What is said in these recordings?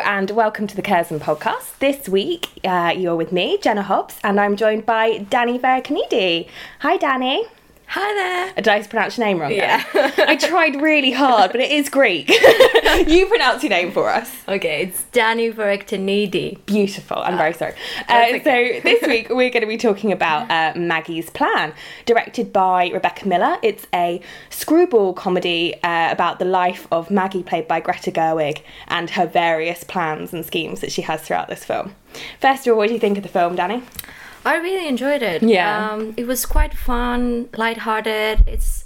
And welcome to the Curzon podcast. This week uh, you're with me, Jenna Hobbs, and I'm joined by Dani Vercanidi. Hi, Dani. Hi there. I did I pronounce your name wrong? Yeah. I tried really hard, but it is Greek. you pronounce your name for us. Okay, it's Dani Verektanidi. Beautiful. I'm very sorry. Uh, okay. So this week we're going to be talking about uh, Maggie's Plan, directed by Rebecca Miller. It's a screwball comedy uh, about the life of Maggie, played by Greta Gerwig, and her various plans and schemes that she has throughout this film. First of all, what do you think of the film, Dani? I really enjoyed it. Yeah. Um, it was quite fun, lighthearted. It's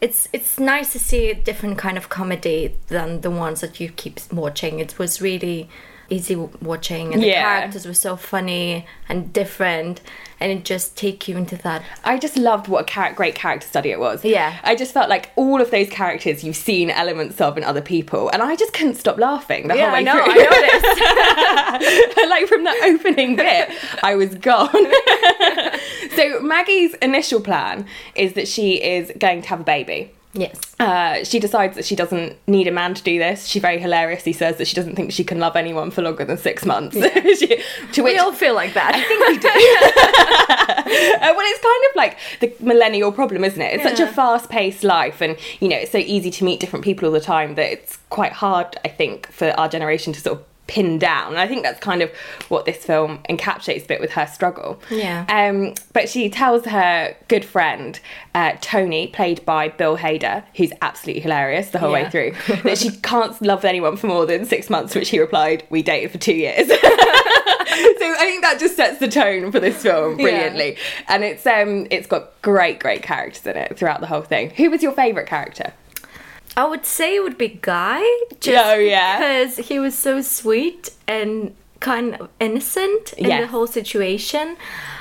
it's it's nice to see a different kind of comedy than the ones that you keep watching. It was really easy watching and the characters were so funny and different and it just take you into that I just loved what a char- great character study it was. Yeah. I just felt like all of those characters you've seen elements of in other people, and I just couldn't stop laughing the Yeah, whole way I know, through. I noticed. like from the opening bit, I was gone. so Maggie's initial plan is that she is going to have a baby. Yes. Uh, she decides that she doesn't need a man to do this. She very hilariously says that she doesn't think she can love anyone for longer than six months. She- to which We all feel like that. I think we do. uh, well, it's kind of like the millennial problem, isn't it? It's such a fast paced life, and you know, it's so easy to meet different people all the time that it's quite hard, I think, for our generation to sort of pin down. And I think that's kind of what this film encapsulates a bit with her struggle. Yeah. Um, but she tells her good friend, uh, Tony, played by Bill Hader, who's absolutely hilarious the whole way through, that she can't love anyone for more than six months, which he replied, We dated for two years. so I think that just sets the tone for this film brilliantly. And it's um it's got great, great characters in it throughout the whole thing. Who was your favourite character? I would say it would be Guy. Just Oh, yeah. Because he was so sweet and kind of innocent in Yes. the whole situation.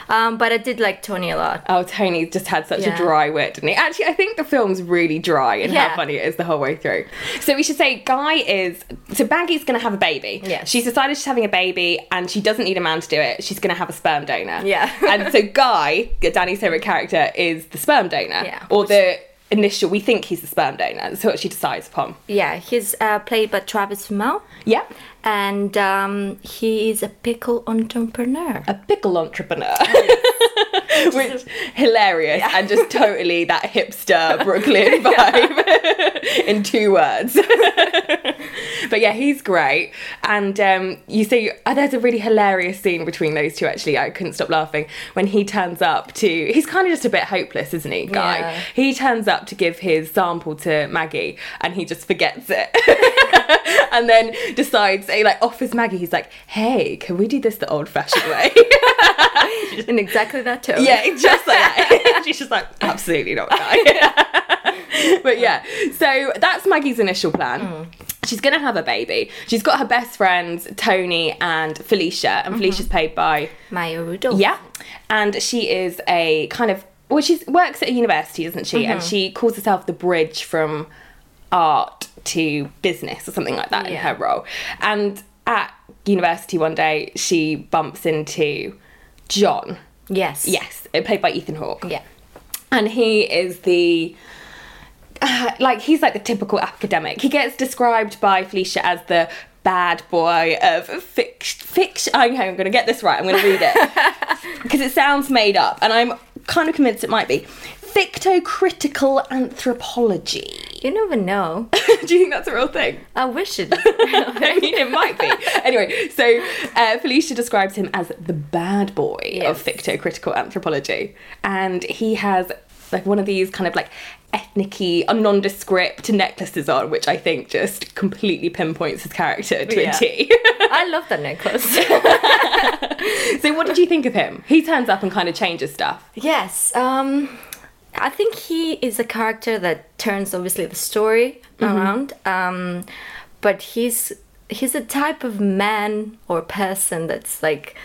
Um, but I did like Tony a lot. Oh, Tony just had such a dry wit, didn't he? Actually, I think the film's really dry and how funny it is the whole way through. So we should say Guy is so Maggie's going to have a baby. Yeah. She's decided she's having a baby and she doesn't need a man to do it. She's going to have a sperm donor. Yeah. and so Guy, Dani's favorite character, is the sperm donor. Yeah. Or the initial. We think he's the sperm donor. That's what she decides upon. Yeah, he's uh, played by Travis Fimmel. yeah And um, he is a pickle entrepreneur. a pickle entrepreneur. Which hilarious and just totally that hipster Brooklyn vibe in two words. but yeah, he's great. And um, you see, uh, there's a really hilarious scene between those two. Actually, I couldn't stop laughing when he turns up to. He's kind of just a bit hopeless, isn't he, guy? Yeah. He turns up to give his sample to Maggie, and he just forgets it. and then decides, he like offers Maggie, he's like, hey, can we do this the old fashioned way? in exactly that tone. yeah, just like that. She's just like, absolutely not, but yeah, so that's Maggie's initial plan. Mm. She's gonna have a baby. She's got her best friends, Tony and Felicia, and mm-hmm. Felicia's played by Maya Rudolph. yeah, and she is a kind of well, she works at a university, doesn't she? And mm-hmm. she calls herself the bridge from art to business or something like that in her role. And at university one day, she bumps into John. Yes. Yes, played by Ethan Hawke. Yeah. And he is the uh, like he's like the typical academic. He gets described by Felicia as the bad boy of fiction. Fiction. Okay, I'm going to get this right. I'm going to read it because it sounds made up, and I'm kind of convinced it might be fictocritical anthropology. You never know. Do you think that's a real thing? I wish it. I mean, it might be. Anyway, so uh, Felicia describes him as the bad boy of Yes. fictocritical anthropology, and he has like one of these kind of like ethnic-y, uh, nondescript necklaces on, which I think just completely pinpoints his character to Yeah. a T. I love that necklace. so, what did you think of him? He turns up and kind of changes stuff. yes. Um, I think he is a character that turns obviously the story Mm-hmm. around. Um, but he's he's a type of man or person that's like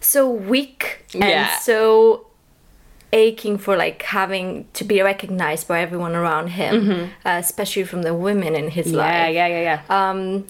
so weak and Yeah. so aching for like having to be recognized by everyone around him, uh, especially from the women in his life. Mm-hmm. Yeah, yeah, yeah, yeah. Um,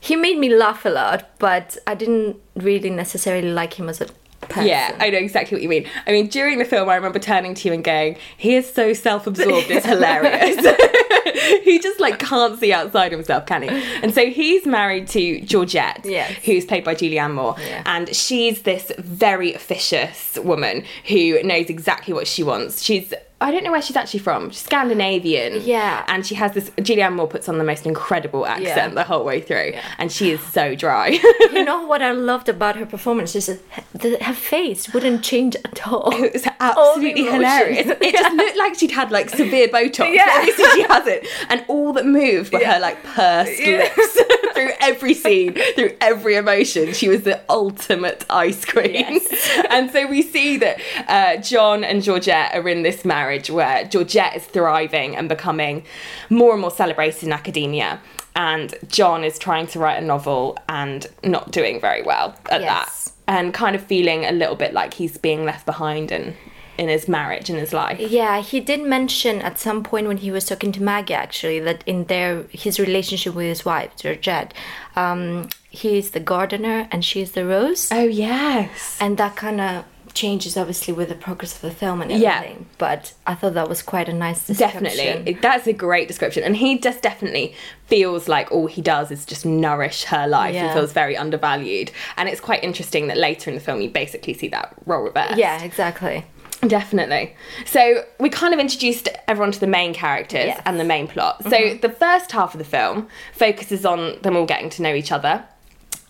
he made me laugh a lot, but I didn't really necessarily like him as a person. Yeah, I know exactly what you mean. I mean, during the film, I remember turning to you and going, "He is so self-absorbed. It's hilarious. he just like can't see outside himself, can he?" And so he's married to Georgette, Yes. who's played by Julianne Moore, Yeah. and she's this very officious woman who knows exactly what she wants. She's I don't know where she's actually from. She's Scandinavian. Yeah. And she has this. Julianne Moore puts on the most incredible accent Yeah. the whole way through, and she is so dry. you know what I loved about her performance is that her face wouldn't change at all. It was absolutely hilarious. It just looked like she'd had like severe Botox. Yeah. But obviously she hasn't. And all that moved were her like pursed lips through every scene, through every emotion. She was the ultimate ice queen. Yes. and so we see that uh, John and Georgette are in this marriage where Georgette is thriving and becoming more and more celebrated in academia. And John is trying to write a novel and not doing very well at Yes. that and kind of feeling a little bit like he's being left behind in in his marriage and his life. Yeah, he did mention at some point when he was talking to Maggie actually that in their his relationship with his wife Georgette, um, he's the gardener and she's the rose, Oh yes. and that kind of changes obviously with the progress of the film and Yeah. everything. But I thought that was quite a nice description. Definitely. That's a great description. And he just definitely feels like all he does is just nourish her life and Yeah. feels very undervalued. And it's quite interesting that later in the film you basically see that role reversed. Yeah, exactly. Definitely. So we kind of introduced everyone to the main characters Yes. and the main plot. So mm-hmm. the first half of the film focuses on them all getting to know each other.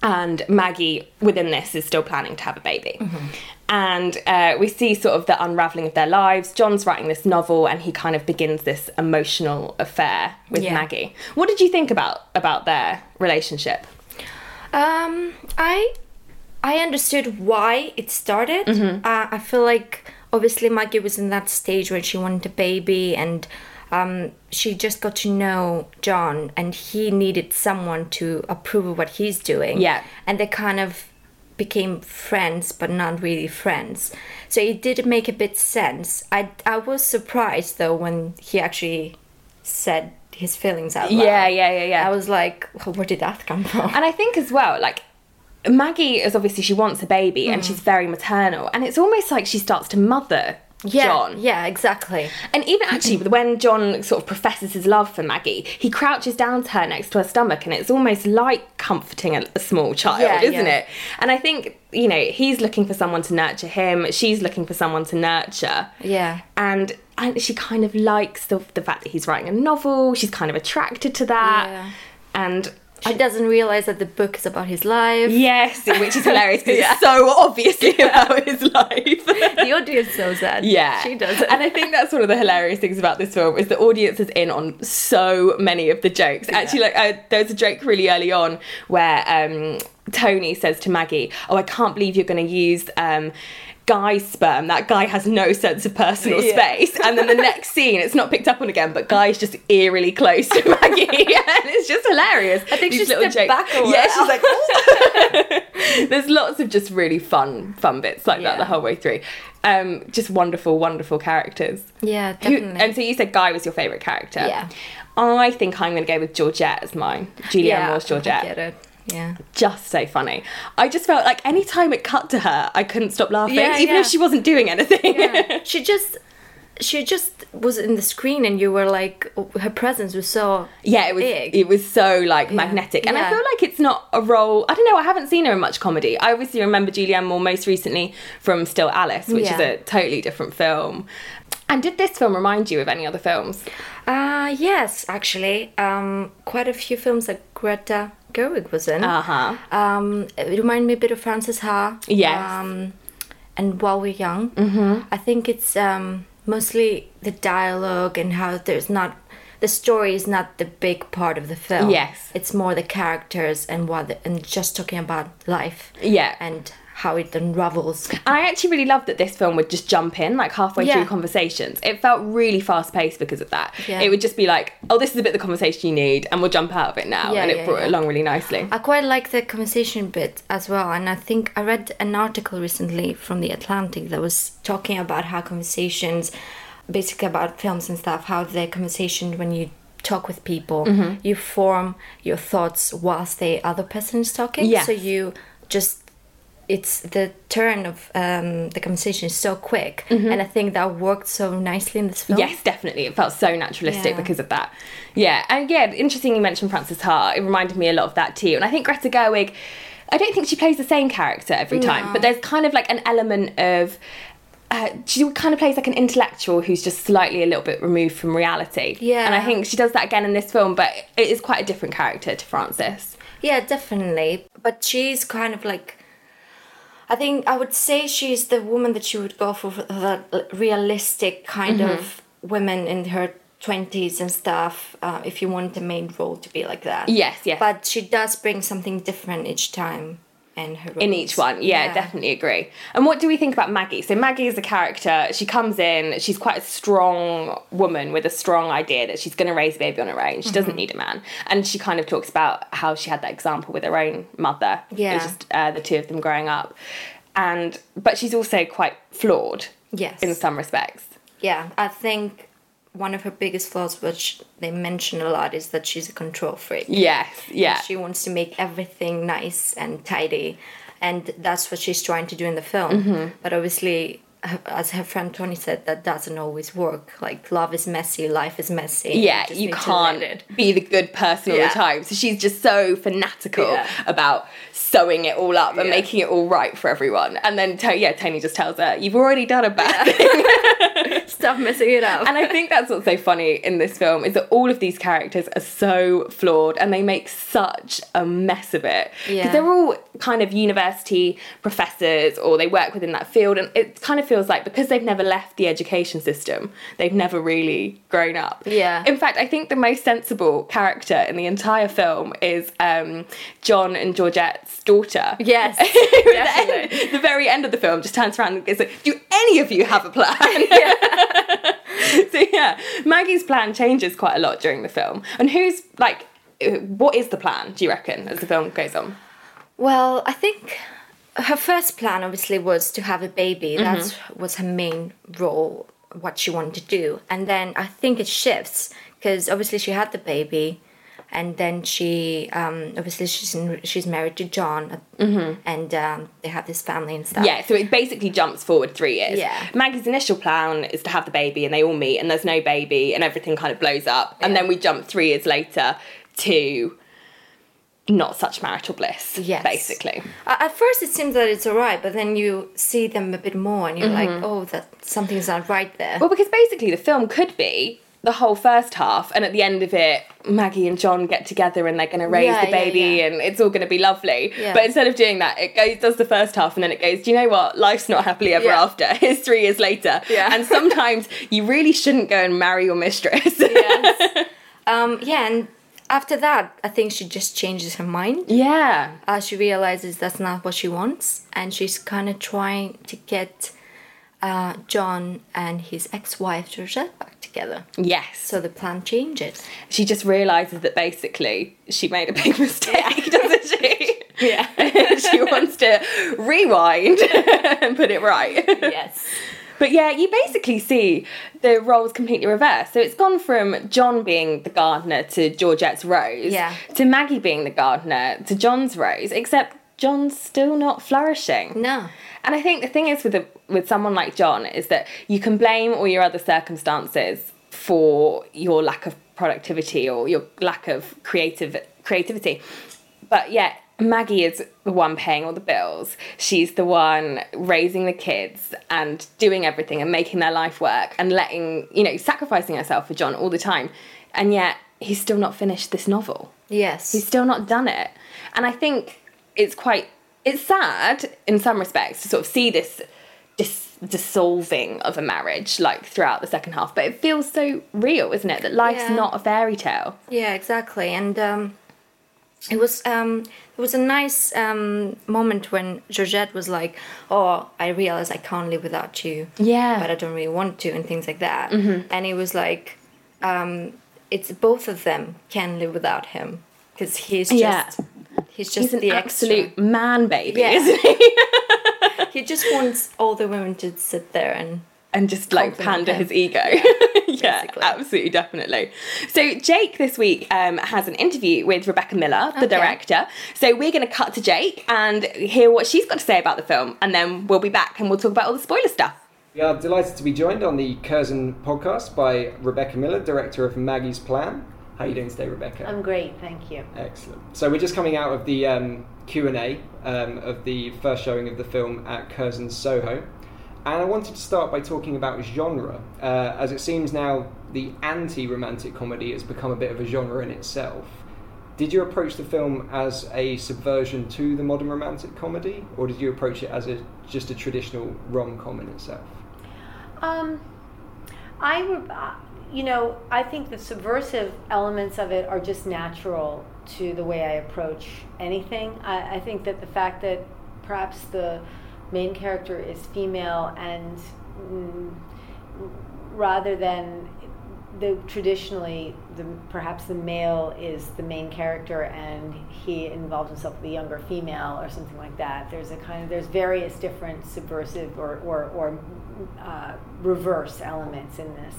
And Maggie, within this, is still planning to have a baby. Mm-hmm. And uh, we see sort of the unraveling of their lives. John's writing this novel, and he kind of begins this emotional affair with Yeah. Maggie. What did you think about about their relationship? Um, I I understood why it started. Uh, I feel like obviously Maggie was in that stage when she wanted a baby and um, she just got to know John and he needed someone to approve of what he's doing. Yeah. And they kind of became friends but not really friends. So it did make a bit sense. I I was surprised though when he actually said his feelings out loud. Yeah, yeah, yeah, yeah. I was like, well, where did that come from? And I think as well, like Maggie is obviously she wants a baby Mm. and she's very maternal, and it's almost like she starts to mother yeah, John. Yeah, exactly. And even actually, mm-hmm. when John sort of professes his love for Maggie, he crouches down to her next to her stomach, and it's almost like comforting a, a small child, Yeah, isn't yeah. it? And I think you know he's looking for someone to nurture him. She's looking for someone to nurture. Yeah. And and she kind of likes the the fact that he's writing a novel. She's kind of attracted to that. Yeah. And She doesn't realize that the book is about his life. Yes, which is hilarious because it's so obviously about his life. The audience knows that. Yeah, She doesn't. and I think that's one of the hilarious things about this film is the audience is in on so many of the jokes. Actually, like uh, there's a joke really early on where um, Tony says to Maggie, "Oh, I can't believe you're going to use." Um, Guy's sperm. That guy has no sense of personal Yeah. space. And then the next scene, it's not picked up on again, but Guy's just eerily close to Maggie, and it's just hilarious. I think These she little stepped back Yeah, she's like, "Ooh." there's lots of just really fun, fun bits like that the whole way through. Um, just wonderful, wonderful characters. Yeah, Who- definitely. and so you said Guy was your favourite character. Yeah. I think I'm going to go with Georgette as mine. Julianne yeah, Moore's Georgette. I get it. Yeah. Just so funny. I just felt like any time it cut to her, I couldn't stop laughing, Yeah, even yeah. if she wasn't doing anything. yeah. she just she just was in the screen, and you were like, her presence was so yeah, it was big. it was so like magnetic, and I feel like it's not a role. I don't know. I haven't seen her in much comedy. I obviously remember Julianne Moore most recently from Still Alice, which is a totally different film. And did this film remind you of any other films? Uh, yes, actually. Um, quite a few films that Greta Gerwig was in. Uh huh. Um, it reminded me a bit of Frances Ha. Yes. Um, and While We're Young. Mm-hmm. I think it's um, mostly the dialogue and how there's not. The story is not the big part of the film. Yes. It's more the characters and what the, and just talking about life. Yeah. And how it unravels. And I actually really loved that this film would just jump in like halfway Yeah. through conversations. It felt really fast paced because of that. Yeah. It would just be like, oh, this is a bit of the conversation you need, and we'll jump out of it now. Yeah, and it yeah, brought yeah. it along really nicely. I quite like the conversation bit as well, and I think I read an article recently from the Atlantic that was talking about how conversations, basically about films and stuff, how the conversation when you talk with people, Mm-hmm. you form your thoughts whilst the other person is talking. Yes. So you just it's the turn of um, the conversation is so quick, and I think that worked so nicely in this film. Mm-hmm. Yes, definitely. It felt so naturalistic Yeah. because of that. Yeah, and yeah, interesting you mentioned Frances Ha. It reminded me a lot of that too. And I think Greta Gerwig, I don't think she plays the same character every time, but there's kind of like an element of. Uh, she kind of plays like an intellectual who's just slightly a little bit removed from reality. Yeah. And I think she does that again in this film, but it is quite a different character to Frances. Yeah, definitely. But she's kind of like. I think I would say she's the woman that you would go for, for that realistic kind Mm-hmm. of women in her 20s and stuff, uh, if you want the main role to be like that. Yes, yes. But she does bring something different each time in her in each one. Yeah, definitely agree. And what do we think about Maggie? So Maggie is a character. She comes in. She's quite a strong woman with a strong idea that she's going to raise a baby on her own. She Mm-hmm. doesn't need a man. And she kind of talks about how she had that example with her own mother. Yeah. just uh, the two of them growing up. And but she's also quite flawed. Yes. In some respects. Yeah, I think one of her biggest flaws, which they mention a lot, is that she's a control freak. Yes. Yeah. She wants to make everything nice and tidy, and that's what she's trying to do in the film. Mm-hmm. But obviously, as her friend Tony said, that doesn't always work. Like love is messy, life is messy. yeah, just you can't be the good person all Yeah. the time. So she's just so fanatical Yeah. about sewing it all up and Yeah. making it all right for everyone. And then, yeah, Tony just tells her, "You've already done a bad thing." Stop messing it up. and I think that's what's so funny in this film is that all of these characters are so flawed and they make such a mess of it because Yeah. they're all kind of university professors or they work within that field, and it kind of feels like because they've never left the education system, they've never really grown up. Yeah. In fact, I think the most sensible character in the entire film is um, John and Georgette's daughter. Yes, the, end, the very end of the film just turns around and goes, like, "Do any of you have a plan?" so yeah, Maggie's plan changes quite a lot during the film. And who's like, what is the plan? Do you reckon as the film goes on? Well, I think her first plan obviously was to have a baby. Mm-hmm. That was her main role, what she wanted to do. And then I think it shifts because obviously she had the baby, and then she um, obviously she's in, she's married to John, and um, they have this family and stuff. Mm-hmm. Yeah, so it basically jumps forward three years. Yeah. Maggie's initial plan is to have the baby, and they all meet, and there's no baby, and everything kind of blows up. And then we jump three years later to not such marital bliss, Yes. basically. A- At first, it seems that it's alright, but then you see them a bit more, and you're like, Mm-hmm. oh, that something's not right there. Well, because basically the film could be the whole first half, and at the end of it, Maggie and John get together and they're going to raise Yeah, the baby, yeah. and it's all going to be lovely. Yeah. But instead of doing that, it goes does the first half, and then it goes. Do you know what? Life's not happily ever Yeah. after. It's three years later, Yeah. and sometimes you really shouldn't go and marry your mistress. Um, yeah, and after that, I think she just changes her mind. yeah. uh, she realizes that's not what she wants, and she's kind of trying to get uh, John and his ex-wife Georgette back together. Yes. So the plan changes. she just realizes that basically she made a big mistake, doesn't she? Yeah. she wants to rewind and put it right. yes. But yeah, you basically see the roles completely reversed. So it's gone from John being the gardener to Georgette's Rose Yeah. to Maggie being the gardener to John's Rose, except John's still not flourishing. No. And I think the thing is with a, with someone like John is that you can blame all your other circumstances for your lack of productivity or your lack of creative creativity. But yet Maggie is the one paying all the bills. She's the one raising the kids and doing everything and making their life work and letting, you know, sacrificing herself for John all the time. And yet he's still not finished this novel. Yes. He's still not done it. And I think it's quite it's sad in some respects to sort of see this dis- dissolving of a marriage like throughout the second half, but it feels so real, isn't it? That life's Yeah. not a fairy tale. Yeah, exactly. And um, it was um, it was a nice um, moment when Georgette was like, "Oh, I realize I can't live without you." Yeah. but I don't really want to, and things like that. And it was like, um, it's both of them can live without him because he's just Yeah. He's just He's an the absolute extra. man baby, Yeah. isn't he? He just wants all the women to sit there and and just like pander him. his ego. Yeah, basically. absolutely, definitely. So Jake this week um, has an interview with Rebecca Miller, the Okay. director. So we're going to cut to Jake and hear what she's got to say about the film, and then we'll be back and we'll talk about all the spoiler stuff. We are delighted to be joined on the Curzon podcast by Rebecca Miller, director of Maggie's Plan. How are you doing today, Rebecca? I'm great, thank you. Excellent. So we're just coming out of the um, Q and A um, of the first showing of the film at Curzon Soho, and I wanted to start by talking about genre, uh, as it seems now the anti-romantic comedy has become a bit of a genre in itself. Did you approach the film as a subversion to the modern romantic comedy, or did you approach it as a just a traditional rom-com in itself? Um, I, re- you know, I think the subversive elements of it are just natural to the way I approach anything. I, I think that the fact that perhaps the main character is female and mm, rather than the traditionally the perhaps the male is the main character and he involves himself with a younger female or something like that there's a kind of there's various different subversive or or, or uh, reverse elements in this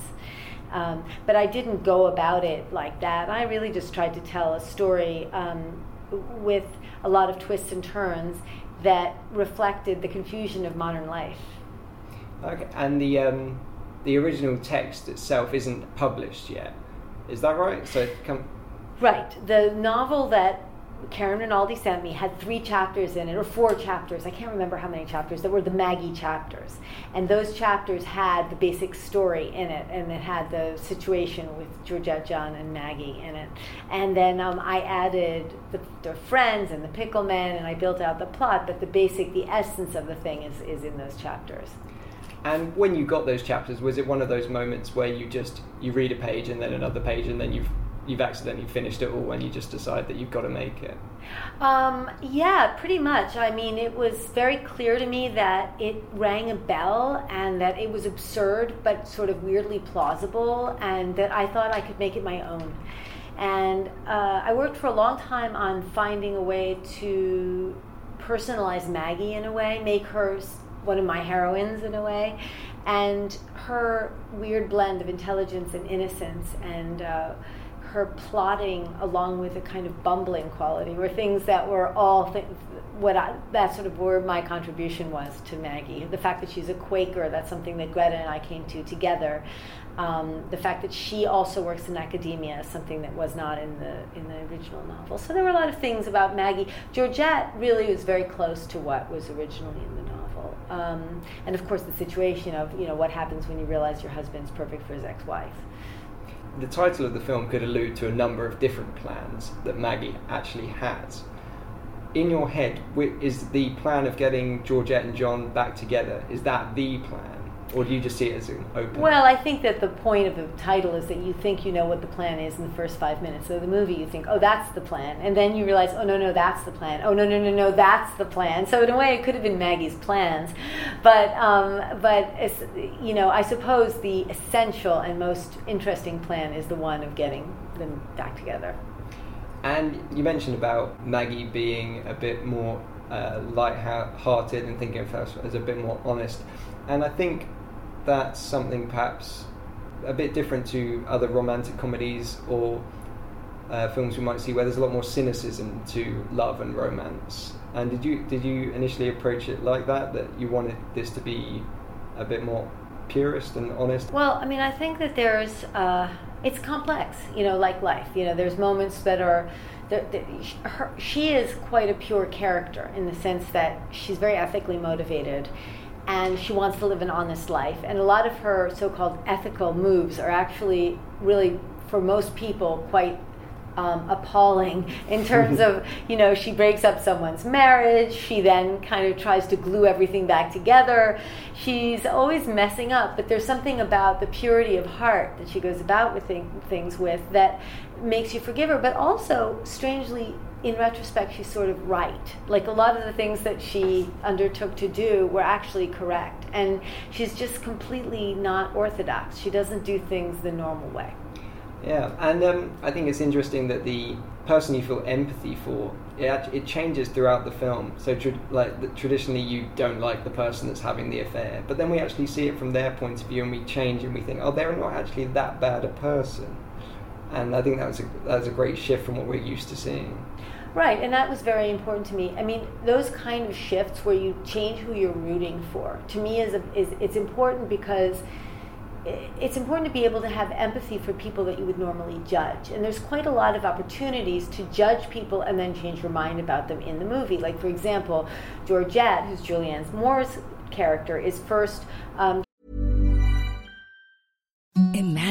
um, but I didn't go about it like that I really just tried to tell a story um, with a lot of twists and turns that reflected the confusion of modern life Okay, and the um, the original text itself isn't published yet. Is that right? So come. Right. The novel that Karen Rinaldi sent me had three chapters in it, or four chapters. I can't remember how many chapters. That were the Maggie chapters, and those chapters had the basic story in it, and it had the situation with Georgette, John, and Maggie in it. And then um, I added the, friends and the pickle men, and I built out the plot. But the basic, the essence of the thing is is in those chapters. And when you got those chapters, was it one of those moments where you just you read a page and then another page and then you've you've accidentally finished it all and you just decide that you've got to make it? Um, yeah, pretty much. I mean, it was very clear to me that it rang a bell and that it was absurd but sort of weirdly plausible, and that I thought I could make it my own. And uh, I worked for a long time on finding a way to personalize Maggie in a way, make her one of my heroines in a way, and her weird blend of intelligence and innocence and. Uh, her plotting along with a kind of bumbling quality were things that were all what I, that sort of where my contribution was to Maggie. The fact that she's a Quaker, that's something that Greta and I came to together. Um, the fact that she also works in academia is something that was not in the in the original novel. So there were a lot of things about Maggie. Georgette really was very close to what was originally in the novel, um, and of course the situation of you know what happens when you realize your husband's perfect for his ex-wife. The title of the film could allude to a number of different plans that Maggie actually has. In your head, is the plan of getting Georgette and John back together? Is that the plan, or do you just see it as an open? Well, I think that the point of the title is that you think you know what the plan is in the first five minutes of the movie. You think, oh, that's the plan. And then you realize, oh, no, no, that's the plan. Oh, no, no, no, no, that's the plan. So, in a way, it could have been Maggie's plans. But, um, but it's, you know, I suppose the essential and most interesting plan is the one of getting them back together. And you mentioned about Maggie being a bit more uh, light-hearted and thinking of herself as a bit more honest. And I think that's something perhaps a bit different to other romantic comedies or uh, films we might see where there's a lot more cynicism to love and romance. And did you did you initially approach it like that? That you wanted this to be a bit more purist and honest? Well, I mean, I think that there's uh, it's complex, you know, like life. You know, there's moments that are. That, that her, she is quite a pure character in the sense that she's very ethically motivated and she wants to live an honest life. And a lot of her so called ethical moves are actually really, for most people, quite um, appalling in terms of you know she breaks up someone's marriage. She then kind of tries to glue everything back together. She's always messing up but there's something about the purity of heart that she goes about with things with that makes you forgive her. But also strangely in retrospect she's sort of right like a lot of the things that she undertook to do were actually correct and she's just completely not orthodox she doesn't do things the normal way yeah, and um, I think it's interesting that the person you feel empathy for it, it changes throughout the film. So, like traditionally, you don't like the person that's having the affair, but then we actually see it from their point of view, and we change, and we think, oh, they're not actually that bad a person. And I think that was a, that was a great shift from what we're used to seeing. Right, and that was very important to me. I mean, those kind of shifts where you change who you're rooting for, to me is, a, is it's important because it's important to be able to have empathy for people that you would normally judge. And there's quite a lot of opportunities to judge people and then change your mind about them in the movie. Like, for example, Georgette, who's Julianne Moore's character, is first. Um,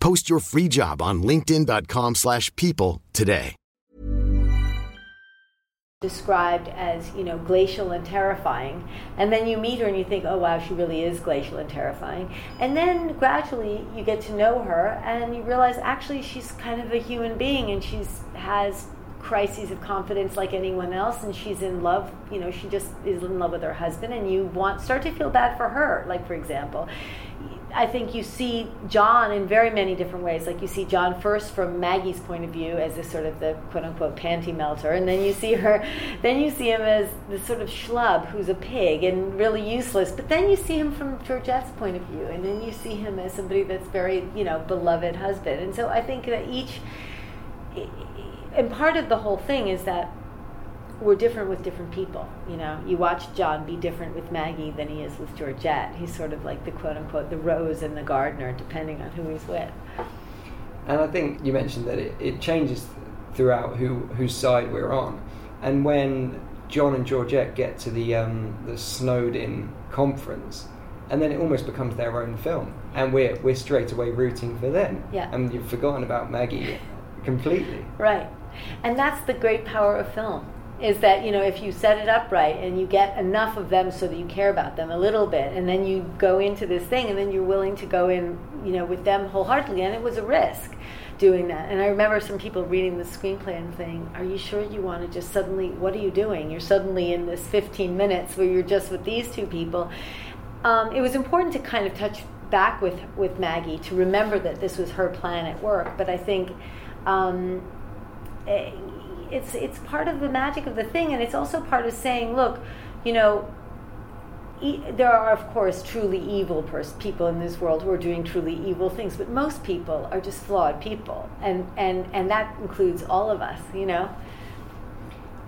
Post your free job on linkedin.com slash people today. Described as, you know, glacial and terrifying. And then you meet her and you think, "Oh wow, she really is glacial and terrifying." And then gradually you get to know her and you realize actually she's kind of a human being and she's has crises of confidence like anyone else and she's in love you know she just is in love with her husband and you want start to feel bad for her like for example I think you see John in very many different ways. Like you see John first from Maggie's point of view as this sort of the quote unquote panty melter, and then you see her, then you see him as the sort of schlub who's a pig and really useless. But then you see him from Georgette's point of view, and then you see him as somebody that's very, you know, beloved husband. And so I think that each, and part of the whole thing is that we're different with different people. You know, you watch John be different with Maggie than he is with Georgette. He's sort of like the quote unquote the rose and the gardener, depending on who he's with. And I think you mentioned that it, it changes throughout who whose side we're on. And when John and Georgette get to the um, the snowed in conference, and then it almost becomes their own film, and we're we're straight away rooting for them. Yeah. And you've forgotten about Maggie completely. Right. And that's the great power of film is that you know if you set it up right and you get enough of them so that you care about them a little bit and then you go into this thing and then you're willing to go in you know with them wholeheartedly and it was a risk doing that. And i remember some people reading the screenplay and saying are you sure you want to just suddenly what are you doing? You're suddenly in this 15 minutes where you're just with these two people. Um, it was important to kind of touch back with with maggie to remember that this was her plan at work but i think um, eh, it's it's part of the magic of the thing, and it's also part of saying, look, you know, e- there are of course truly evil pers- people in this world who are doing truly evil things, but most people are just flawed people, and and and that includes all of us, you know.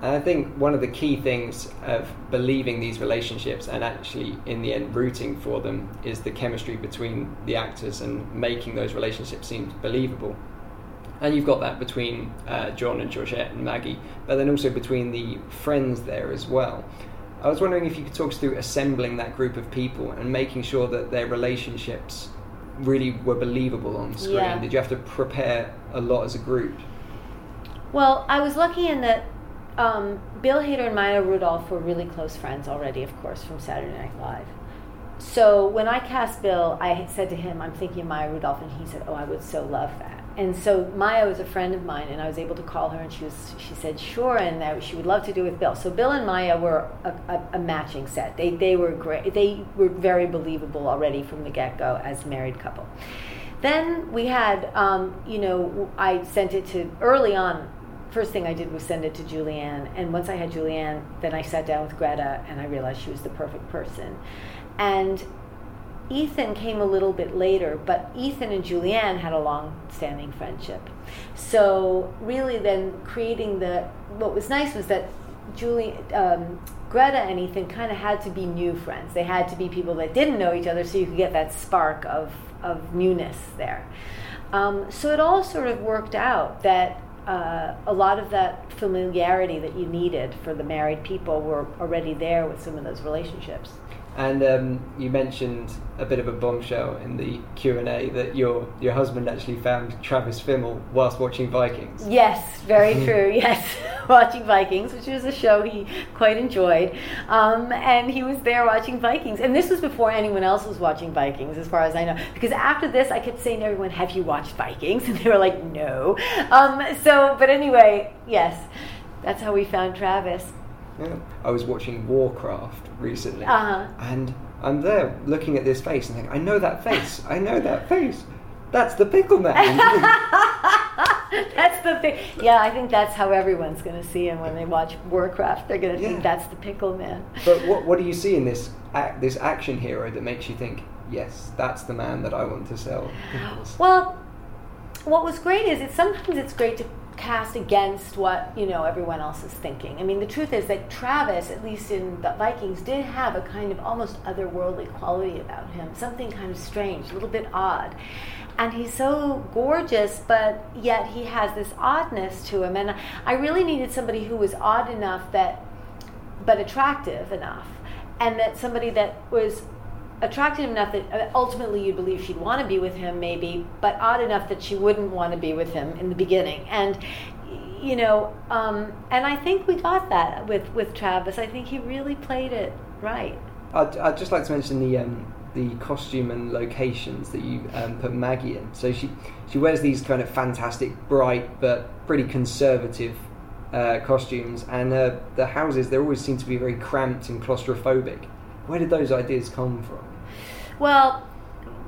And I think one of the key things of believing these relationships and actually, in the end, rooting for them is the chemistry between the actors and making those relationships seem believable. And you've got that between uh, John and Georgette and Maggie, but then also between the friends there as well. I was wondering if you could talk us through assembling that group of people and making sure that their relationships really were believable on screen. Yeah. Did you have to prepare a lot as a group? Well, I was lucky in that um, Bill Hader and Maya Rudolph were really close friends already, of course, from Saturday Night Live. So when I cast Bill, I said to him, I'm thinking of Maya Rudolph, and he said, Oh, I would so love that. And so Maya was a friend of mine, and I was able to call her, and she was she said sure, and that she would love to do with Bill. So Bill and Maya were a, a, a matching set. They they were great. They were very believable already from the get go as married couple. Then we had, um, you know, I sent it to early on. First thing I did was send it to Julianne, and once I had Julianne, then I sat down with Greta, and I realized she was the perfect person. And Ethan came a little bit later, but Ethan and Julianne had a long-standing friendship. So really, then creating the what was nice was that Julie, um, Greta, and Ethan kind of had to be new friends. They had to be people that didn't know each other, so you could get that spark of of newness there. Um, so it all sort of worked out that uh, a lot of that familiarity that you needed for the married people were already there with some of those relationships. And um, you mentioned a bit of a bombshell in the Q and A that your your husband actually found Travis Fimmel whilst watching Vikings. Yes, very true. Yes, watching Vikings, which was a show he quite enjoyed, um, and he was there watching Vikings. And this was before anyone else was watching Vikings, as far as I know. Because after this, I kept saying to everyone, "Have you watched Vikings?" And they were like, "No." Um, so, but anyway, yes, that's how we found Travis. Yeah. I was watching Warcraft recently, Uh-huh. and I'm there looking at this face and thinking, I know that face. I know that face. That's the Pickle Man. that's the thing. Yeah, I think that's how everyone's going to see him when they watch Warcraft. They're going to Yeah. think that's the Pickle Man. but what what do you see in this ac this action hero that makes you think, yes, that's the man that I want to sell? pickles"? Well, what was great is it sometimes it's great to cast against what you know everyone else is thinking. I mean, the truth is that Travis, at least in the Vikings, did have a kind of almost otherworldly quality about him, something kind of strange, a little bit odd. And he's so gorgeous, but yet he has this oddness to him. And I really needed somebody who was odd enough that, but attractive enough, and that somebody that was attractive enough that uh, ultimately you'd believe she'd want to be with him, maybe, but odd enough that she wouldn't want to be with him in the beginning. And you know, um, and I think we got that with with Travis. I think he really played it right. I'd, I'd just like to mention the um, the costume and locations that you um, put Maggie in. So she she wears these kind of fantastic, bright but pretty conservative uh, costumes, and uh, the houses they always seem to be very cramped and claustrophobic. Where did those ideas come from? Well,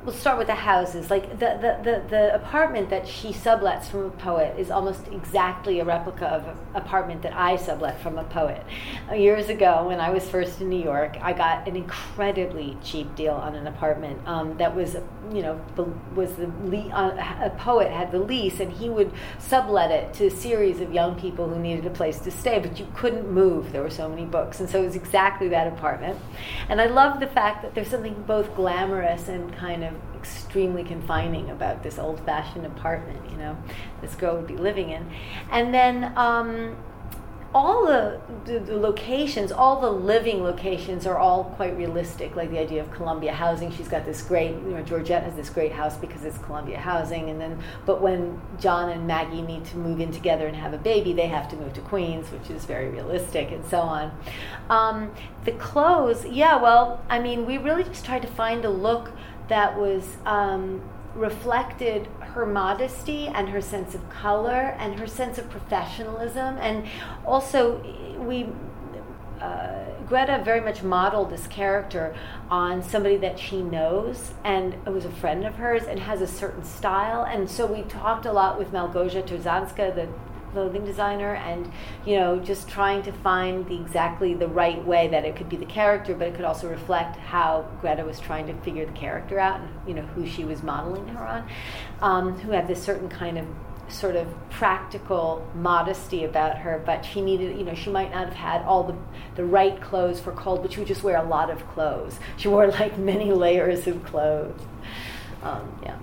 we'll start with the houses. Like the, the, the, the apartment that she sublets from a poet is almost exactly a replica of an apartment that I sublet from a poet. Years ago, when I was first in New York, I got an incredibly cheap deal on an apartment um, that was, you know, was the le- uh, a poet had the lease, and he would sublet it to a series of young people who needed a place to stay, but you couldn't move. There were so many books, and so it was exactly that apartment. And I love the fact that there's something both glamorous and kind of extremely confining about this old-fashioned apartment. You know, this girl would be living in, and then. Um, all the, the, the locations, all the living locations are all quite realistic, like the idea of Columbia housing. She's got this great, you know, Georgette has this great house because it's Columbia housing. And then, but when John and Maggie need to move in together and have a baby, they have to move to Queens, which is very realistic, and so on. Um, the clothes, yeah, well, I mean, we really just tried to find a look that was. Um, reflected her modesty and her sense of color and her sense of professionalism and also we uh, Greta very much modeled this character on somebody that she knows and was a friend of hers and has a certain style and so we talked a lot with Malgosia Turzanska the clothing designer and you know just trying to find the exactly the right way that it could be the character but it could also reflect how Greta was trying to figure the character out and you know who she was modeling her on um, who had this certain kind of sort of practical modesty about her but she needed you know she might not have had all the the right clothes for cold but she would just wear a lot of clothes. She wore like many layers of clothes. Um, yeah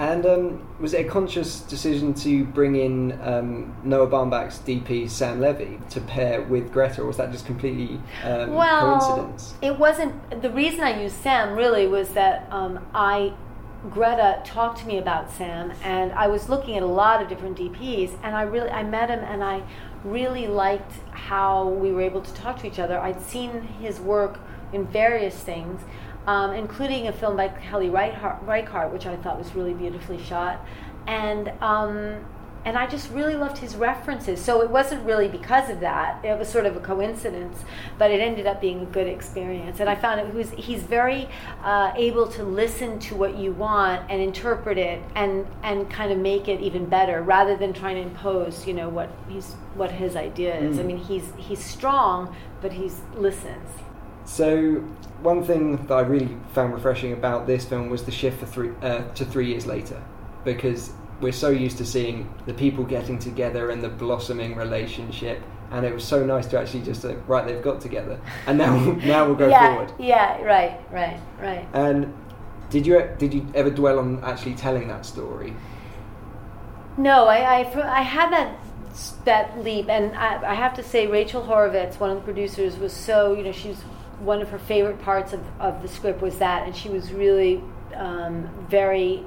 And um, was it a conscious decision to bring in um, Noah Baumbach's DP Sam Levy to pair with Greta, or was that just completely um, well, coincidence? it wasn't. The reason I used Sam really was that um, I Greta talked to me about Sam, and I was looking at a lot of different DPs, and I really I met him, and I really liked how we were able to talk to each other. I'd seen his work in various things, um, including a film by Kelly Reichardt, which I thought was really beautifully shot, and um, and I just really loved his references. So it wasn't really because of that; it was sort of a coincidence, but it ended up being a good experience. And I found it was he's very uh, able to listen to what you want and interpret it and and kind of make it even better, rather than trying to impose, you know, what he's what his idea is. I Mm. mean, he's he's strong, but he listens. So one thing that I really found refreshing about this film was the shift for three, uh, to three years later, because we're so used to seeing the people getting together and the blossoming relationship, and it was so nice to actually just uh, right they've got together, and now now we'll go yeah, forward. yeah, right, right, right. And did you did you ever dwell on actually telling that story? No, I, I, I had that that leap, and I, I have to say, Rachael Horovitz, one of the producers, was so you know she's one of her favorite parts of, of the script was that, and she was really um, very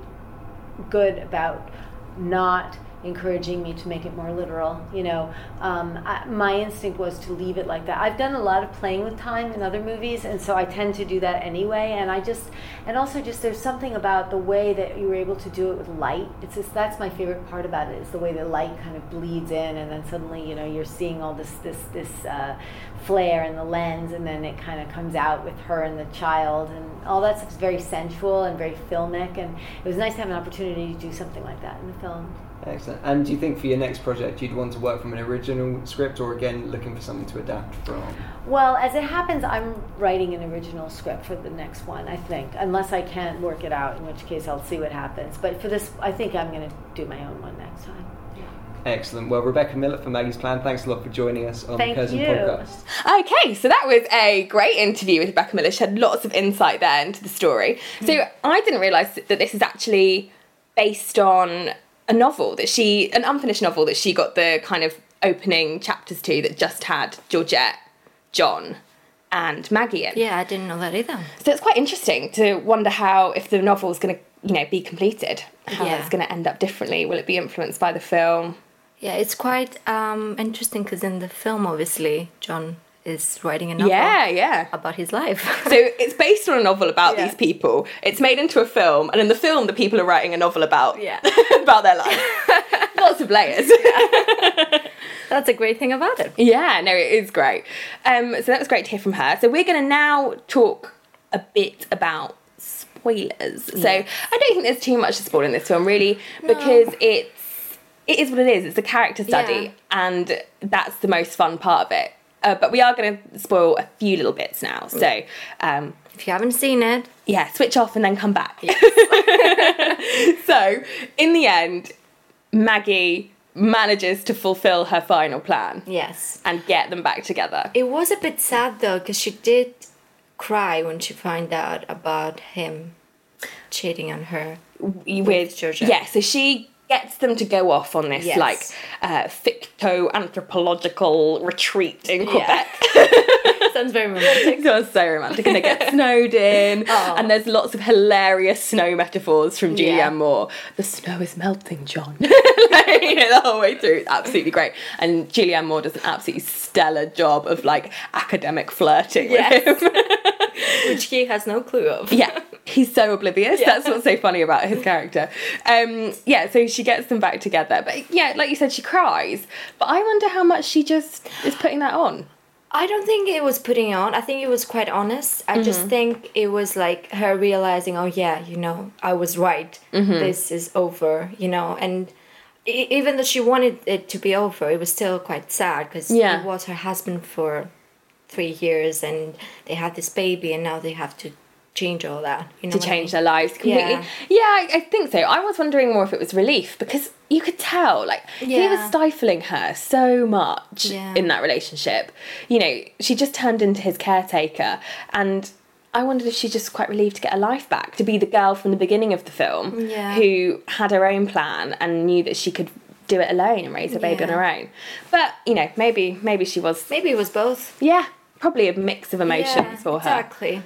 good about not encouraging me to make it more literal. You know, um, I, my instinct was to leave it like that. I've done a lot of playing with time in other movies, and so I tend to do that anyway. And I just, and also just there's something about the way that you were able to do it with light. It's just that's my favorite part about it is the way the light kind of bleeds in, and then suddenly you know you're seeing all this this this. Uh, flare and the lens and then it kind of comes out with her and the child and all that stuff is very sensual and very filmic and it was nice to have an opportunity to do something like that in the film Excellent. And do you think for your next project you'd want to work from an original script, or again looking for something to adapt from? Well, as it happens, I'm writing an original script for the next one, I think, unless I can't work it out, in which case I'll see what happens. But for this, I think I'm going to do my own one next time. Excellent. Well, Rebecca Miller from Maggie's Plan, thanks a lot for joining us on Thank the Curzon you. podcast. Okay, so that was a great interview with Rebecca Miller. She had lots of insight there into the story. So mm. I didn't realise that this is actually based on a novel that she, an unfinished novel that she got the kind of opening chapters to that just had Georgette, John, and Maggie in. Yeah, I didn't know that either. So it's quite interesting to wonder how, if the novel's going to, you know, be completed, how Yeah. it's going to end up differently. Will it be influenced by the film? Yeah, it's quite um, interesting because in the film, obviously, John is writing a novel Yeah, yeah. about his life. So it's based on a novel about Yeah. these people. It's made into a film, and in the film, the people are writing a novel about Yeah. about their life. Lots of layers. That's a great thing about it. yeah, no, it is great. Um, so that was great to hear from her. So we're going to now talk a bit about spoilers. So I don't think there's too much to spoil in this film, really, because it's it is what it is. It's a character study, Yeah. and that's the most fun part of it. Uh, but we are going to spoil a few little bits now. So. Um, If you haven't seen it, yeah, switch off and then come back. so, in the end, Maggie manages to fulfill her final plan yes. and get them back together. It was a bit sad though because she did cry when she found out about him cheating on her. with Georgia. Yeah, so she gets them to go off on this Yes. like uh, ficto-anthropological retreat in Quebec. Sounds very romantic. Sounds so romantic, and they get snowed in, Oh. and there's lots of hilarious snow metaphors from Julianne Yeah. Moore. The snow is melting, John. like, you know, the whole way through, it's absolutely great. And Julianne Moore does an absolutely stellar job of like academic flirting Yes. with him. Which he has no clue of. yeah, he's so oblivious. That's what's so funny about his character. Um, yeah, so she gets them back together, but yeah, like you said, she cries. But I wonder how much she just is putting that on. I don't think it was putting on. I think it was quite honest. I just think it was like her realizing, oh yeah, you know, I was right. This is over, you know, and even though she wanted it to be over, it was still quite sad because Yeah. he was her husband for three years and they had this baby and now they have to change all that. You know to what I change mean? their lives completely. Yeah. Yeah, I, think so. I was wondering more if it was relief because you could tell, like, he was stifling her so much Yeah. in that relationship. You know, she just turned into his caretaker, and I wondered if she's just quite relieved to get her life back, to be the girl from the beginning of the film Yeah. who had her own plan and knew that she could do it alone and raise her baby on her own. But you know, maybe maybe she was Maybe it was both. yeah, probably a mix of emotions Yeah, for her. Exactly.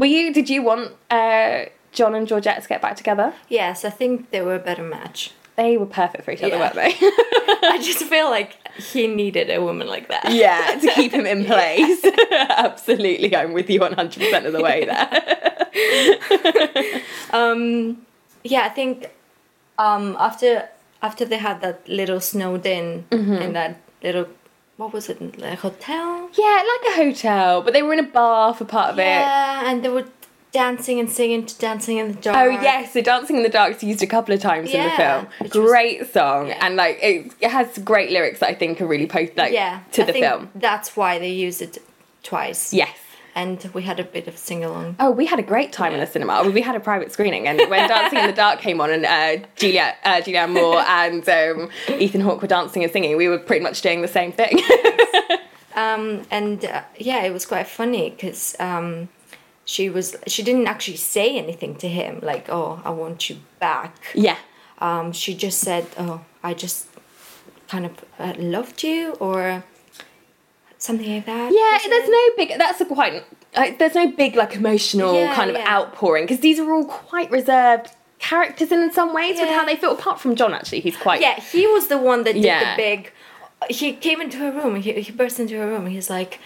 Were you? Did you want uh, John and Georgette to get back together? Yes, I think they were a better match. They were perfect for each other, Yeah. weren't they? I just feel like he needed a woman like that. yeah, to keep him in place. Absolutely, I'm with you 100% of the way there. Um, yeah, I think um, after after they had that little snowed in Mm-hmm. in that little what was it, a hotel? yeah, like a hotel, but they were in a bar for part of it. Yeah, and they were dancing and singing to Dancing in the Dark. Oh yes, so Dancing in the Dark's used a couple of times in the film. which was- Great song, and like it, it has great lyrics that I think are really post like yeah, to I the think film. That's why they used it twice. Yes. And we had a bit of sing along. Oh, we had a great time in the cinema. We had a private screening, and when Dancing in the Dark came on, and uh, Julia, uh, Julianne Moore and um, Ethan Hawke were dancing and singing, we were pretty much doing the same thing. Um, and uh, yeah, it was quite funny because um, she was she didn't actually say anything to him like, "Oh, I want you back." yeah. Um, she just said, "Oh, I just kind of uh, loved you," or something like that. Yeah, there's no big. That's a quite. Like, there's no big like emotional Yeah, kind of yeah. outpouring because these are all quite reserved characters in some ways with how they feel. Apart from John, actually, he's quite. Yeah, he was the one that did Yeah. the big. He came into her room. He he burst into her room. He's like,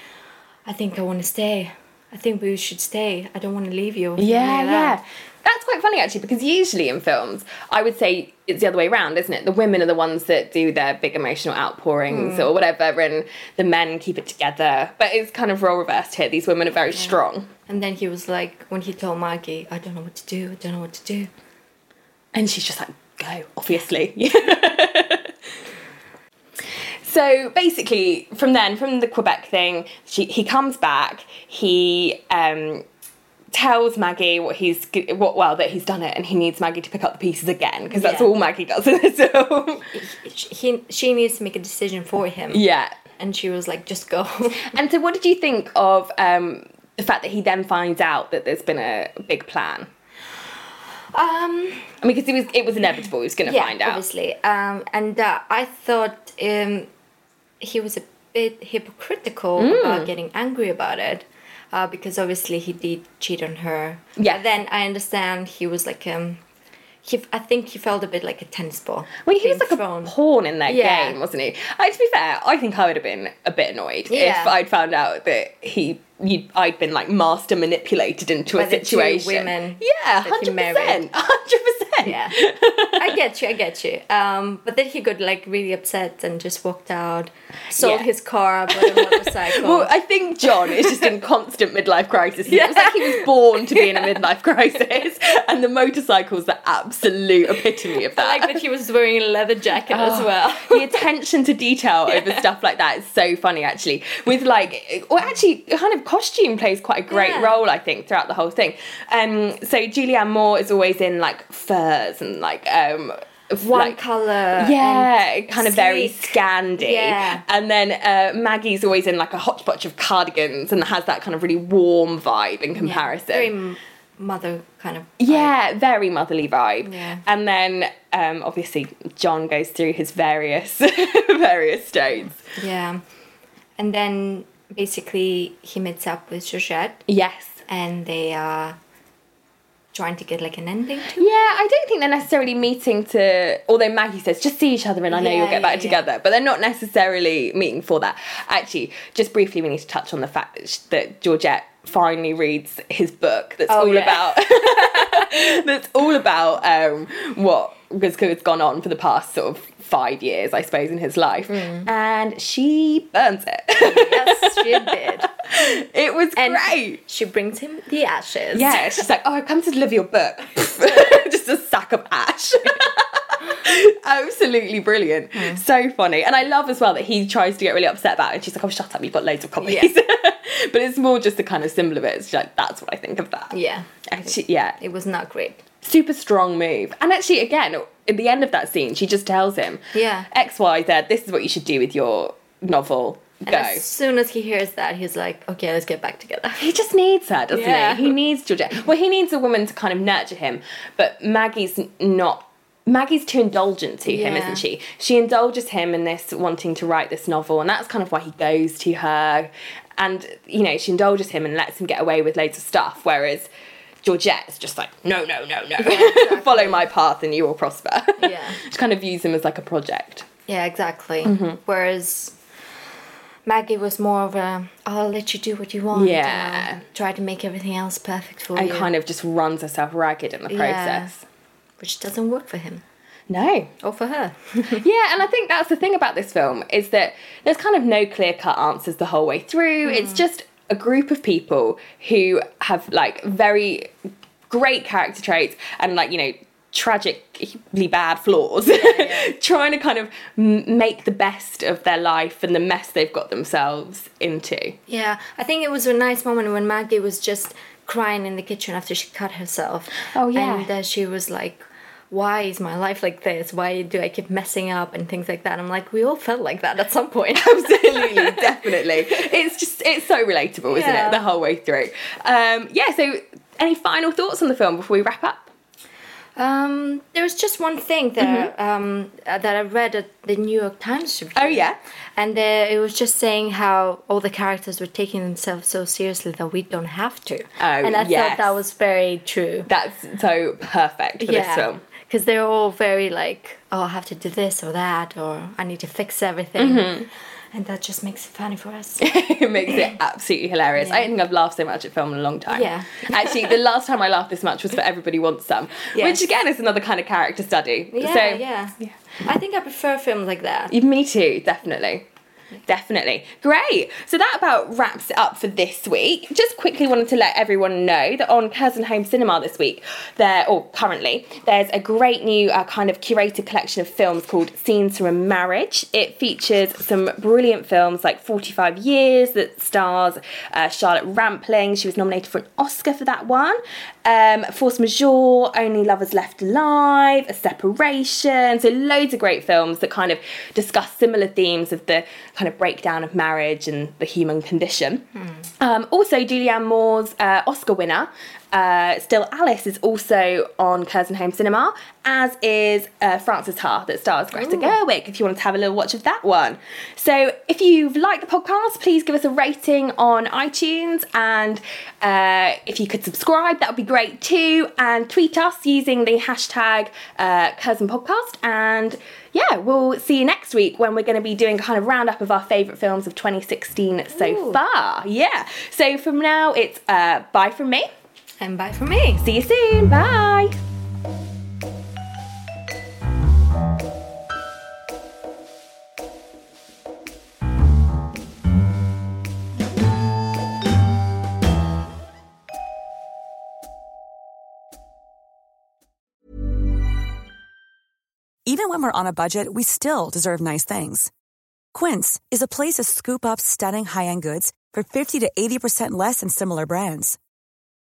"I think I want to stay. I think we should stay. I don't want to leave you." Yeah, like yeah. That. That's quite funny actually because usually in films, I would say it's the other way around, isn't it? The women are the ones that do their big emotional outpourings Hmm. or whatever, and the men keep it together. But it's kind of role reversed here. These women are very strong. And then he was like, when he told Maggie, "I don't know what to do. I don't know what to do." And she's just like, go, obviously. so basically, from then, from the Quebec thing, she, he comes back, he um, tells Maggie what he's, what, well, that he's done it and he needs Maggie to pick up the pieces again, because that's Yeah. all Maggie does in this film. He she needs to make a decision for him. yeah. And she was like, "Just go." And so, what did you think of um, the fact that he then finds out that there's been a big plan? um. I mean, because it was it was inevitable. He was going to yeah, find out. obviously. Um, and uh, I thought um, he was a bit hypocritical Mm. about getting angry about it. Uh, because obviously he did cheat on her. Yeah. But then I understand he was like um, he I think he felt a bit like a tennis ball. Well, he was like thrown. a pawn in that Yeah. game, wasn't he? Uh, to be fair, I think I would have been a bit annoyed Yeah. if I'd found out that he, you, I'd been like master manipulated into By a situation. women yeah, hundred percent, hundred percent. Yeah, I get you, I get you. Um, but then he got like really upset and just walked out, sold Yeah. his car, bought a motorcycle. Well, I think John is just in constant midlife crisis. It was like he was born to be in a midlife crisis, and the motorcycle's the absolute epitome of I that. like that he was wearing a leather jacket as Oh, well. the attention to detail over stuff like that is so funny actually with like or actually kind of costume plays quite a great Yeah. role i think throughout the whole thing um so julianne moore is always in like furs and like um One like, color. yeah kind of very sleek. scandy Yeah. and then uh, maggie's always in like a hot hodgepodge of cardigans and has that kind of really warm vibe in Yeah, comparison Very mother kind of. yeah, very motherly vibe. Yeah. And then um, obviously John goes through his various various states. Yeah. And then basically he meets up with Georgette Yes. and they are trying to get like an ending to Yeah, I don't think they're necessarily meeting to. Although Maggie says, "Just see each other, and I know Yeah, you'll get back yeah, yeah. together," but they're not necessarily meeting for that. Actually, just briefly, we need to touch on the fact that, that Georgette finally reads his book. That's Oh, all about. that's all about um, what has has gone on for the past sort of five years, I suppose, in his life, Mm. and she burns it. Yes, she did. it was And great. she brings him the ashes. Yeah, she's like, oh, I've come to deliver your book. Just a sack of ash. Absolutely brilliant. Hmm. So funny. And I love as well that he tries to get really upset about it. And she's like, oh, shut up, you've got loads of copies. but it's more just the kind of symbol of it. It's like, that's what I think of that. Yeah. Actually, yeah. It was not great. Super strong move. And actually, again, at the end of that scene, she just tells him, Yeah. X, Y, Z, this is what you should do with your novel. And go. as soon as he hears that, he's like, okay, let's get back together. He just needs her, doesn't Yeah. he? He needs Georgette. Well, he needs a woman to kind of nurture him, but Maggie's not. Maggie's too indulgent to him, Yeah. isn't she? She indulges him in this wanting to write this novel, and that's kind of why he goes to her. And, you know, she indulges him and lets him get away with loads of stuff, whereas Georgette's just like, no, no, no, no. Follow my path and you will prosper. Yeah. she kind of views him as like a project. Yeah, exactly. Mm-hmm. Whereas Maggie was more of a, I'll let you do what you want. Yeah. try to make everything else perfect for And you. And kind of just runs herself ragged in the process. Yeah. Which doesn't work for him. No. Or for her. yeah, and I think that's the thing about this film is that there's kind of no clear cut answers the whole way through. It's just a group of people who have like very great character traits and like, you know, tragically bad flaws, trying to kind of m- make the best of their life and the mess they've got themselves into. yeah, I think it was a nice moment when Maggie was just crying in the kitchen after she cut herself. Oh, yeah. And uh, she was like, why is my life like this? Why do I keep messing up and things like that? I'm like, we all felt like that at some point. Absolutely, definitely. It's just it's so relatable, isn't Yeah. it? The whole way through. Um, yeah. So, any final thoughts on the film before we wrap up? Um, there was just one thing that um, uh, that I read at the New York Times review. Mm-hmm. Oh, yeah? and uh, it was just saying how all the characters were taking themselves so seriously that we don't have to. Oh, and I yes. thought that was very true. That's so perfect for this film. Because they're all very like, oh, I have to do this or that, or I need to fix everything, Mm-hmm. and that just makes it funny for us. it makes it absolutely hilarious. I don't think I've laughed so much at film in a long time. Yeah. Actually, the last time I laughed this much was for Everybody Wants Some, Yes. which again is another kind of character study. yeah, so, yeah, I think I prefer films like that. Me too, definitely. Definitely. Great. So that about wraps it up for this week. Just quickly wanted to let everyone know that on Curzon Home Cinema this week, there, or currently, there's a great new uh, kind of curated collection of films called Scenes from a Marriage. It features some brilliant films like 45 Years that stars uh, Charlotte Rampling. She was nominated for an Oscar for that one. Um, Force Majeure, Only Lovers Left Alive, A Separation. So loads of great films that kind of discuss similar themes of the kind of breakdown of marriage and the human condition. Um, also, Julianne Moore's uh, Oscar winner, uh, Still Alice, is also on Curzon Home Cinema, as is uh, Frances Ha, that stars Greta Gerwig, if you wanted to have a little watch of that one. So, if you've liked the podcast, please give us a rating on iTunes, and uh, if you could subscribe, that would be great too, and tweet us using the hashtag uh, Curzon Podcast, and yeah, we'll see you next week when we're going to be doing a kind of roundup of our favourite films of 2016 so far. Yeah. So from now, it's uh, bye from me. And bye from me. See you soon. Bye. Even when we're on a budget, we still deserve nice things. Quince is a place to scoop up stunning high-end goods for 50 to 80% less than similar brands.